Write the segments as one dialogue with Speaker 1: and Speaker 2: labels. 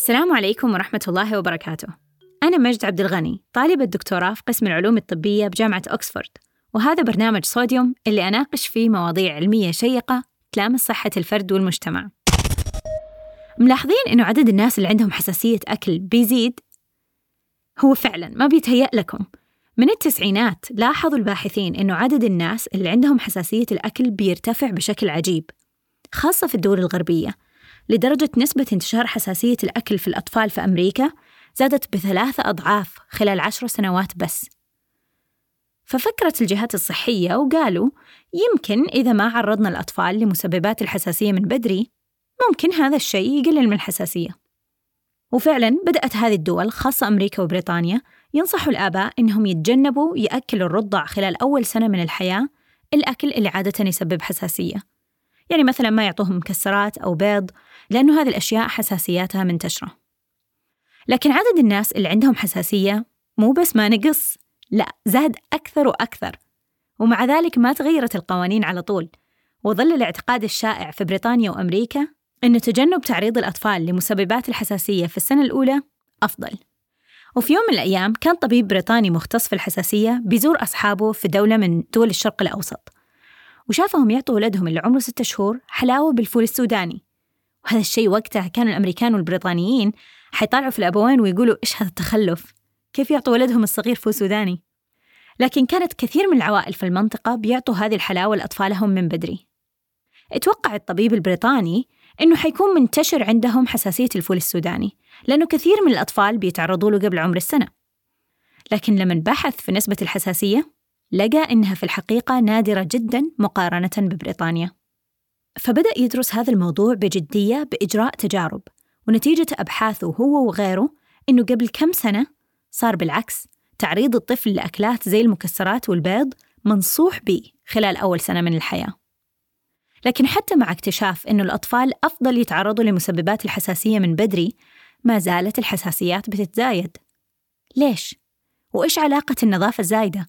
Speaker 1: السلام عليكم ورحمة الله وبركاته. أنا مجد عبد الغني، طالبة دكتوراه في قسم العلوم الطبية بجامعة أكسفورد، وهذا برنامج صوديوم اللي أناقش فيه مواضيع علمية شيقة تلامس صحة الفرد والمجتمع. ملاحظين إنه عدد الناس اللي عندهم حساسية أكل بيزيد؟ هو فعلاً ما بيتهيأ لكم. من التسعينات لاحظوا الباحثين إنه عدد الناس اللي عندهم حساسية الأكل بيرتفع بشكل عجيب، خاصة في الدول الغربية. لدرجة نسبة انتشار حساسية الأكل في الأطفال في أمريكا زادت بثلاثة أضعاف خلال عشر سنوات بس. ففكرت الجهات الصحية وقالوا يمكن إذا ما عرضنا الأطفال لمسببات الحساسية من بدري ممكن هذا الشيء يقلل من الحساسية. وفعلا بدأت هذه الدول خاصة أمريكا وبريطانيا ينصحوا الآباء إنهم يتجنبوا يأكلوا الرضع خلال أول سنة من الحياة الأكل اللي عادة يسبب حساسية. يعني مثلا ما يعطوهم مكسرات أو بيض لأنه هذه الأشياء حساسياتها منتشرة. لكن عدد الناس اللي عندهم حساسية مو بس ما نقص لا زاد أكثر وأكثر. ومع ذلك ما تغيرت القوانين على طول. وظل الاعتقاد الشائع في بريطانيا وأمريكا أن تجنب تعريض الأطفال لمسببات الحساسية في السنة الأولى أفضل. وفي يوم من الأيام كان طبيب بريطاني مختص في الحساسية بيزور أصحابه في دولة من دول الشرق الأوسط. وشافهم يعطوا ولدهم اللي عمره ستة شهور حلاوة بالفول السوداني. وهذا الشيء وقتها كان الأمريكان والبريطانيين حيطالعوا في الأبوين ويقولوا إيش هذا التخلف؟ كيف يعطوا ولدهم الصغير فول سوداني؟ لكن كانت كثير من العوائل في المنطقة بيعطوا هذه الحلاوة لأطفالهم من بدري. أتوقع الطبيب البريطاني إنه حيكون منتشر عندهم حساسية الفول السوداني لأنه كثير من الأطفال بيتعرضوا له قبل عمر السنة. لكن لما بحث في نسبة الحساسية لقى إنها في الحقيقة نادرة جدا مقارنة ببريطانيا. فبدأ يدرس هذا الموضوع بجدية بإجراء تجارب ونتيجة أبحاثه هو وغيره إنه قبل كم سنة صار بالعكس تعريض الطفل لأكلات زي المكسرات والبيض منصوح به خلال أول سنة من الحياة. لكن حتى مع اكتشاف إنه الأطفال أفضل يتعرضوا لمسببات الحساسية من بدري ما زالت الحساسيات بتتزايد. ليش؟ وإيش علاقة النظافة الزايدة؟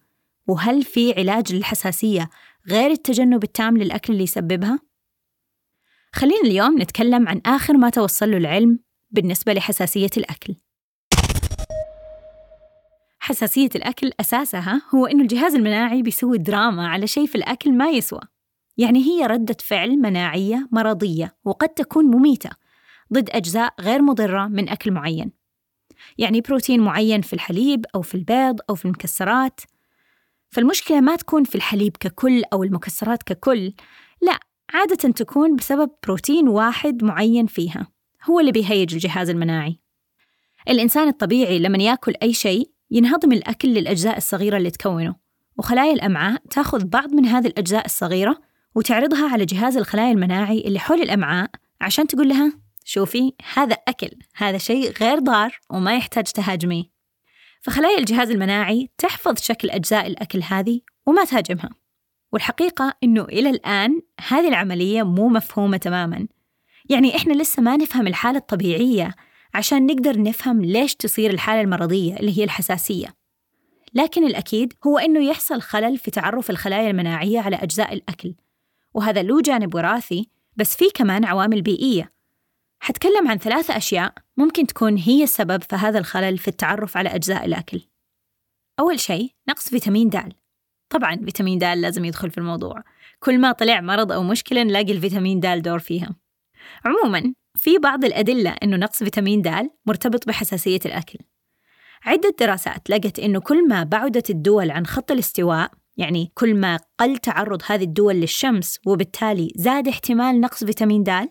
Speaker 1: وهل في علاج للحساسية غير التجنب التام للأكل اللي يسببها؟ خلينا اليوم نتكلم عن آخر ما توصل له العلم بالنسبة لحساسية الأكل. حساسية الأكل أساسها هو إنه الجهاز المناعي بيسوي دراما على شيء في الأكل ما يسوى. يعني هي ردة فعل مناعية مرضية وقد تكون مميتة ضد أجزاء غير مضرة من أكل معين. يعني بروتين معين في الحليب أو في البيض أو في المكسرات. فالمشكلة ما تكون في الحليب ككل أو المكسرات ككل لا عادة تكون بسبب بروتين واحد معين فيها هو اللي بيهيج الجهاز المناعي. الإنسان الطبيعي لما يأكل أي شيء ينهضم الأكل للأجزاء الصغيرة اللي تكونه وخلايا الأمعاء تأخذ بعض من هذه الأجزاء الصغيرة وتعرضها على جهاز الخلايا المناعي اللي حول الأمعاء عشان تقول لها شوفي هذا أكل هذا شيء غير ضار وما يحتاج تهاجميه. فخلايا الجهاز المناعي تحفظ شكل أجزاء الأكل هذه وما تهاجمها. والحقيقة إنه إلى الآن هذه العملية مو مفهومة تماماً. يعني إحنا لسه ما نفهم الحالة الطبيعية عشان نقدر نفهم ليش تصير الحالة المرضية اللي هي الحساسية. لكن الأكيد هو إنه يحصل خلل في تعرف الخلايا المناعية على أجزاء الأكل. وهذا له جانب وراثي بس في كمان عوامل بيئية. حتكلم عن ثلاثة أشياء ممكن تكون هي السبب في هذا الخلل في التعرف على أجزاء الأكل. أول شيء نقص فيتامين د. طبعا فيتامين د لازم يدخل في الموضوع. كل ما طلع مرض أو مشكلة نلاقي الفيتامين د دور فيها. عموما في بعض الأدلة أنه نقص فيتامين د مرتبط بحساسية الأكل. عدة دراسات لقت أنه كل ما بعدت الدول عن خط الاستواء يعني كل ما قل تعرض هذه الدول للشمس وبالتالي زاد احتمال نقص فيتامين د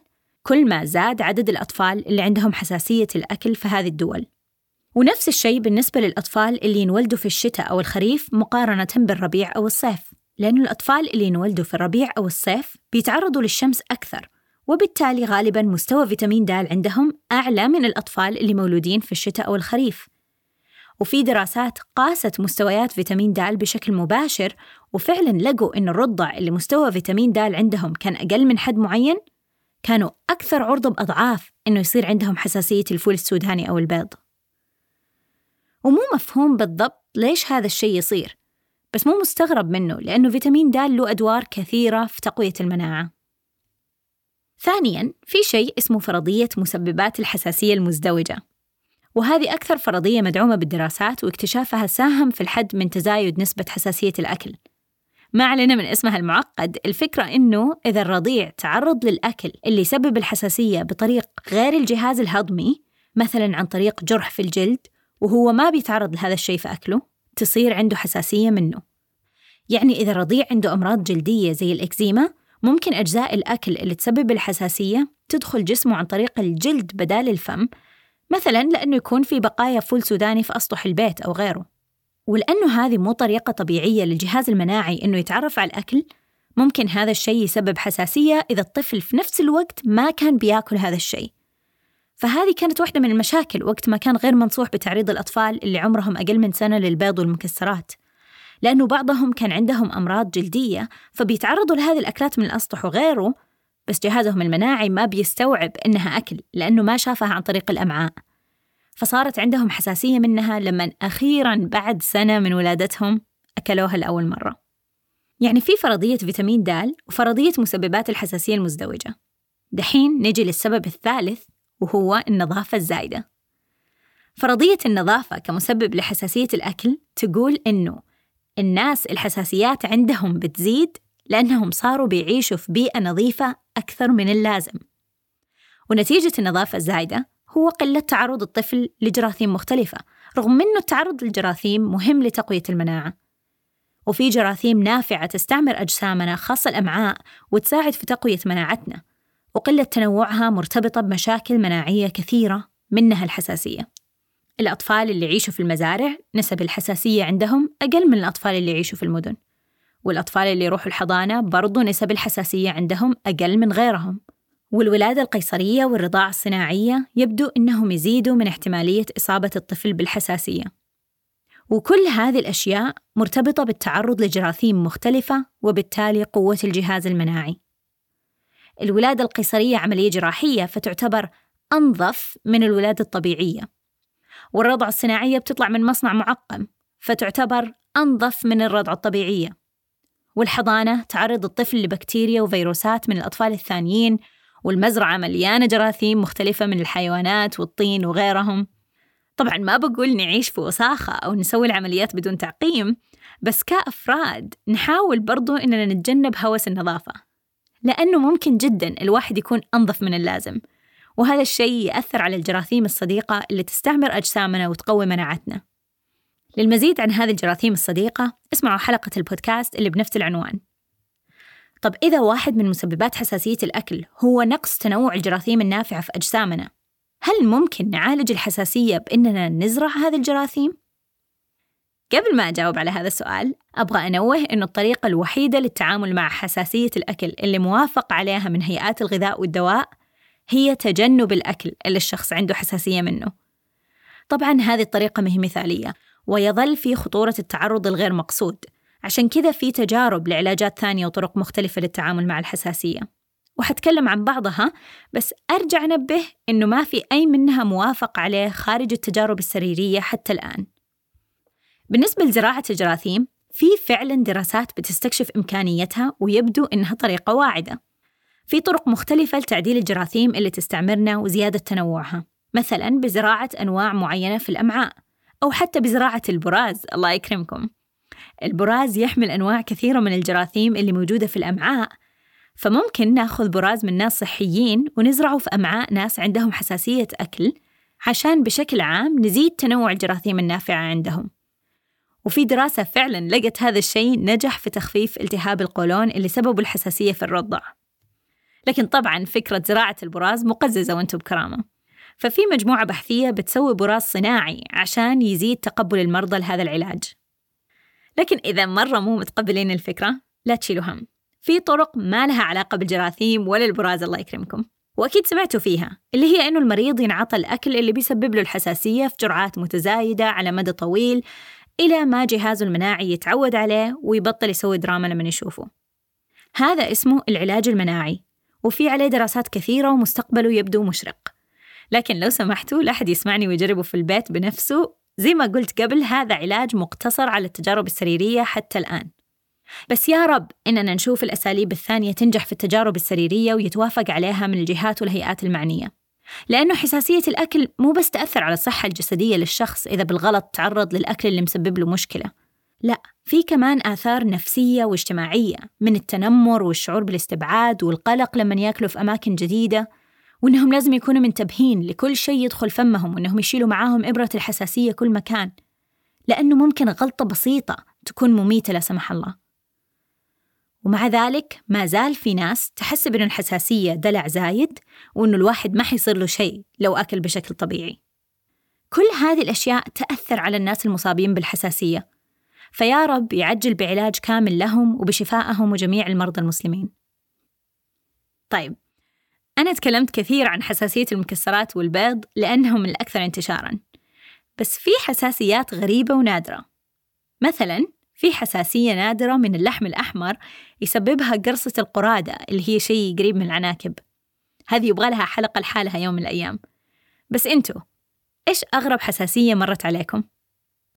Speaker 1: كل ما زاد عدد الأطفال اللي عندهم حساسية الأكل في هذه الدول. ونفس الشيء بالنسبة للأطفال اللي ينولدوا في الشتاء أو الخريف مقارنة بالربيع أو الصيف لأن الأطفال اللي ينولدوا في الربيع أو الصيف بيتعرضوا للشمس أكثر وبالتالي غالبا مستوى فيتامين د عندهم أعلى من الأطفال اللي مولودين في الشتاء أو الخريف. وفي دراسات قاست مستويات فيتامين د بشكل مباشر وفعلا لقوا إن الرضع اللي مستوى فيتامين د عندهم كان أقل من حد معين كانوا أكثر عرضة بأضعاف إنه يصير عندهم حساسية الفول السوداني أو البيض. ومو مفهوم بالضبط ليش هذا الشيء يصير بس مو مستغرب منه لأنه فيتامين د له أدوار كثيرة في تقوية المناعة. ثانياً في شيء اسمه فرضية مسببات الحساسية المزدوجة. وهذه أكثر فرضية مدعومة بالدراسات واكتشافها ساهم في الحد من تزايد نسبة حساسية الأكل. ما علينا من اسمها المعقد. الفكرة إنه إذا الرضيع تعرض للأكل اللي يسبب الحساسية بطريق غير الجهاز الهضمي مثلا عن طريق جرح في الجلد وهو ما بيتعرض لهذا الشيء في أكله تصير عنده حساسية منه. يعني إذا الرضيع عنده أمراض جلدية زي الإكزيما ممكن أجزاء الأكل اللي تسبب الحساسية تدخل جسمه عن طريق الجلد بدال الفم مثلا لأنه يكون في بقايا فول سوداني في أسطح البيت أو غيره. ولأنه هذه مو طريقة طبيعية للجهاز المناعي إنه يتعرف على الأكل ممكن هذا الشيء يسبب حساسية إذا الطفل في نفس الوقت ما كان بياكل هذا الشيء. فهذه كانت واحدة من المشاكل وقت ما كان غير منصوح بتعريض الأطفال اللي عمرهم أقل من سنة للبيض والمكسرات. لأنه بعضهم كان عندهم أمراض جلدية فبيتعرضوا لهذه الأكلات من الأسطح وغيره بس جهازهم المناعي ما بيستوعب إنها أكل لأنه ما شافها عن طريق الأمعاء. فصارت عندهم حساسية منها لما أخيرا بعد سنة من ولادتهم أكلوها لأول مرة. يعني في فرضية فيتامين د وفرضية مسببات الحساسية المزدوجة. دحين نجي للسبب الثالث وهو النظافة الزايدة. فرضية النظافة كمسبب لحساسية الأكل تقول إنه الناس الحساسيات عندهم بتزيد لأنهم صاروا بيعيشوا في بيئة نظيفة أكثر من اللازم. ونتيجة النظافة الزايدة هو قلة تعرض الطفل لجراثيم مختلفة رغم أنه التعرض للجراثيم مهم لتقوية المناعة. وفي جراثيم نافعة تستعمر أجسامنا خاصة الأمعاء وتساعد في تقوية مناعتنا. وقلة تنوعها مرتبطة بمشاكل مناعية كثيرة منها الحساسية. الأطفال اللي يعيشوا في المزارع نسب الحساسية عندهم أقل من الأطفال اللي يعيشوا في المدن. والأطفال اللي يروحوا الحضانة برضو نسب الحساسية عندهم أقل من غيرهم. والولادة القيصرية والرضاعة الصناعية يبدو أنهم يزيدوا من احتمالية إصابة الطفل بالحساسية. وكل هذه الأشياء مرتبطة بالتعرض لجراثيم مختلفة وبالتالي قوة الجهاز المناعي. الولادة القيصرية عملية جراحية فتعتبر أنظف من الولادة الطبيعية. والرضعة الصناعية بتطلع من مصنع معقم فتعتبر أنظف من الرضعة الطبيعية. والحضانة تعرض الطفل لبكتيريا وفيروسات من الأطفال الثانيين والمزرعة مليانة جراثيم مختلفة من الحيوانات والطين وغيرهم. طبعا ما بقول نعيش في وساخة أو نسوي العمليات بدون تعقيم بس كأفراد نحاول برضو إننا نتجنب هوس النظافة لأنه ممكن جدا الواحد يكون أنظف من اللازم. وهذا الشيء يأثر على الجراثيم الصديقة اللي تستعمر أجسامنا وتقوي مناعتنا. للمزيد عن هذه الجراثيم الصديقة اسمعوا حلقة البودكاست اللي بنفس العنوان. طب إذا واحد من مسببات حساسية الأكل هو نقص تنوع الجراثيم النافعة في أجسامنا هل ممكن نعالج الحساسية بإننا نزرع هذه الجراثيم؟ قبل ما أجاوب على هذا السؤال أبغى أنوه أن الطريقة الوحيدة للتعامل مع حساسية الأكل اللي موافق عليها من هيئات الغذاء والدواء هي تجنب الأكل اللي الشخص عنده حساسية منه طبعا هذه الطريقة مهي مثالية ويظل في خطورة التعرض الغير مقصود عشان كذا في تجارب لعلاجات ثانية وطرق مختلفة للتعامل مع الحساسية. وحتكلم عن بعضها بس أرجع أنبه إنه ما في أي منها موافق عليه خارج التجارب السريرية حتى الآن. بالنسبة لزراعة الجراثيم في فعلا دراسات بتستكشف إمكانيتها ويبدو إنها طريقة واعدة. في طرق مختلفة لتعديل الجراثيم اللي تستعمرنا وزيادة تنوعها مثلا بزراعة أنواع معينة في الأمعاء أو حتى بزراعة البراز الله يكرمكم. البراز يحمل أنواع كثيرة من الجراثيم اللي موجودة في الأمعاء. فممكن نأخذ براز من ناس صحيين ونزرعه في أمعاء ناس عندهم حساسية أكل عشان بشكل عام نزيد تنوع الجراثيم النافعة عندهم. وفي دراسة فعلا لقت هذا الشيء نجح في تخفيف التهاب القولون اللي سببه الحساسية في الرضع. لكن طبعا فكرة زراعة البراز مقززة وأنتم بكرامة. ففي مجموعة بحثية بتسوي براز صناعي عشان يزيد تقبل المرضى لهذا العلاج. لكن إذا مرة مو متقبلين الفكرة لا تشيلوا هم. في طرق ما لها علاقة بالجراثيم ولا البراز الله يكرمكم. وأكيد سمعتوا فيها اللي هي إنه المريض ينعطى الأكل اللي بيسبب له الحساسية في جرعات متزايدة على مدى طويل إلى ما جهازه المناعي يتعود عليه ويبطل يسوي دراما لما يشوفه. هذا اسمه العلاج المناعي وفي عليه دراسات كثيرة ومستقبله يبدو مشرق. لكن لو سمحتوا لا أحد يسمعني ويجربه في البيت بنفسه زي ما قلت قبل هذا علاج مقتصر على التجارب السريرية حتى الآن. بس يا رب إننا نشوف الأساليب الثانية تنجح في التجارب السريرية ويتوافق عليها من الجهات والهيئات المعنية. لأنه حساسية الأكل مو بس تأثر على الصحة الجسدية للشخص إذا بالغلط تعرض للأكل اللي مسبب له مشكلة. لا في كمان آثار نفسية واجتماعية من التنمر والشعور بالاستبعاد والقلق لما ياكلوا في أماكن جديدة وإنهم لازم يكونوا منتبهين لكل شيء يدخل فمهم وإنهم يشيلوا معاهم إبرة الحساسية كل مكان لأنه ممكن غلطة بسيطة تكون مميتة لا سمح الله. ومع ذلك ما زال في ناس تحسب إنه الحساسية دلع زايد وإنه الواحد ما حيصير له شيء لو أكل بشكل طبيعي. كل هذه الأشياء تأثر على الناس المصابين بالحساسية. فيا رب يعجل بعلاج كامل لهم وبشفائهم وجميع المرضى المسلمين. طيب أنا تكلمت كثير عن حساسية المكسرات والبيض لأنهم الأكثر انتشاراً. بس في حساسيات غريبة ونادرة. مثلاً في حساسية نادرة من اللحم الأحمر يسببها قرصة القرادة اللي هي شيء قريب من العناكب. هذه يبغى لها حلقة لحالها يوم من الأيام. بس أنتوا إيش أغرب حساسية مرت عليكم؟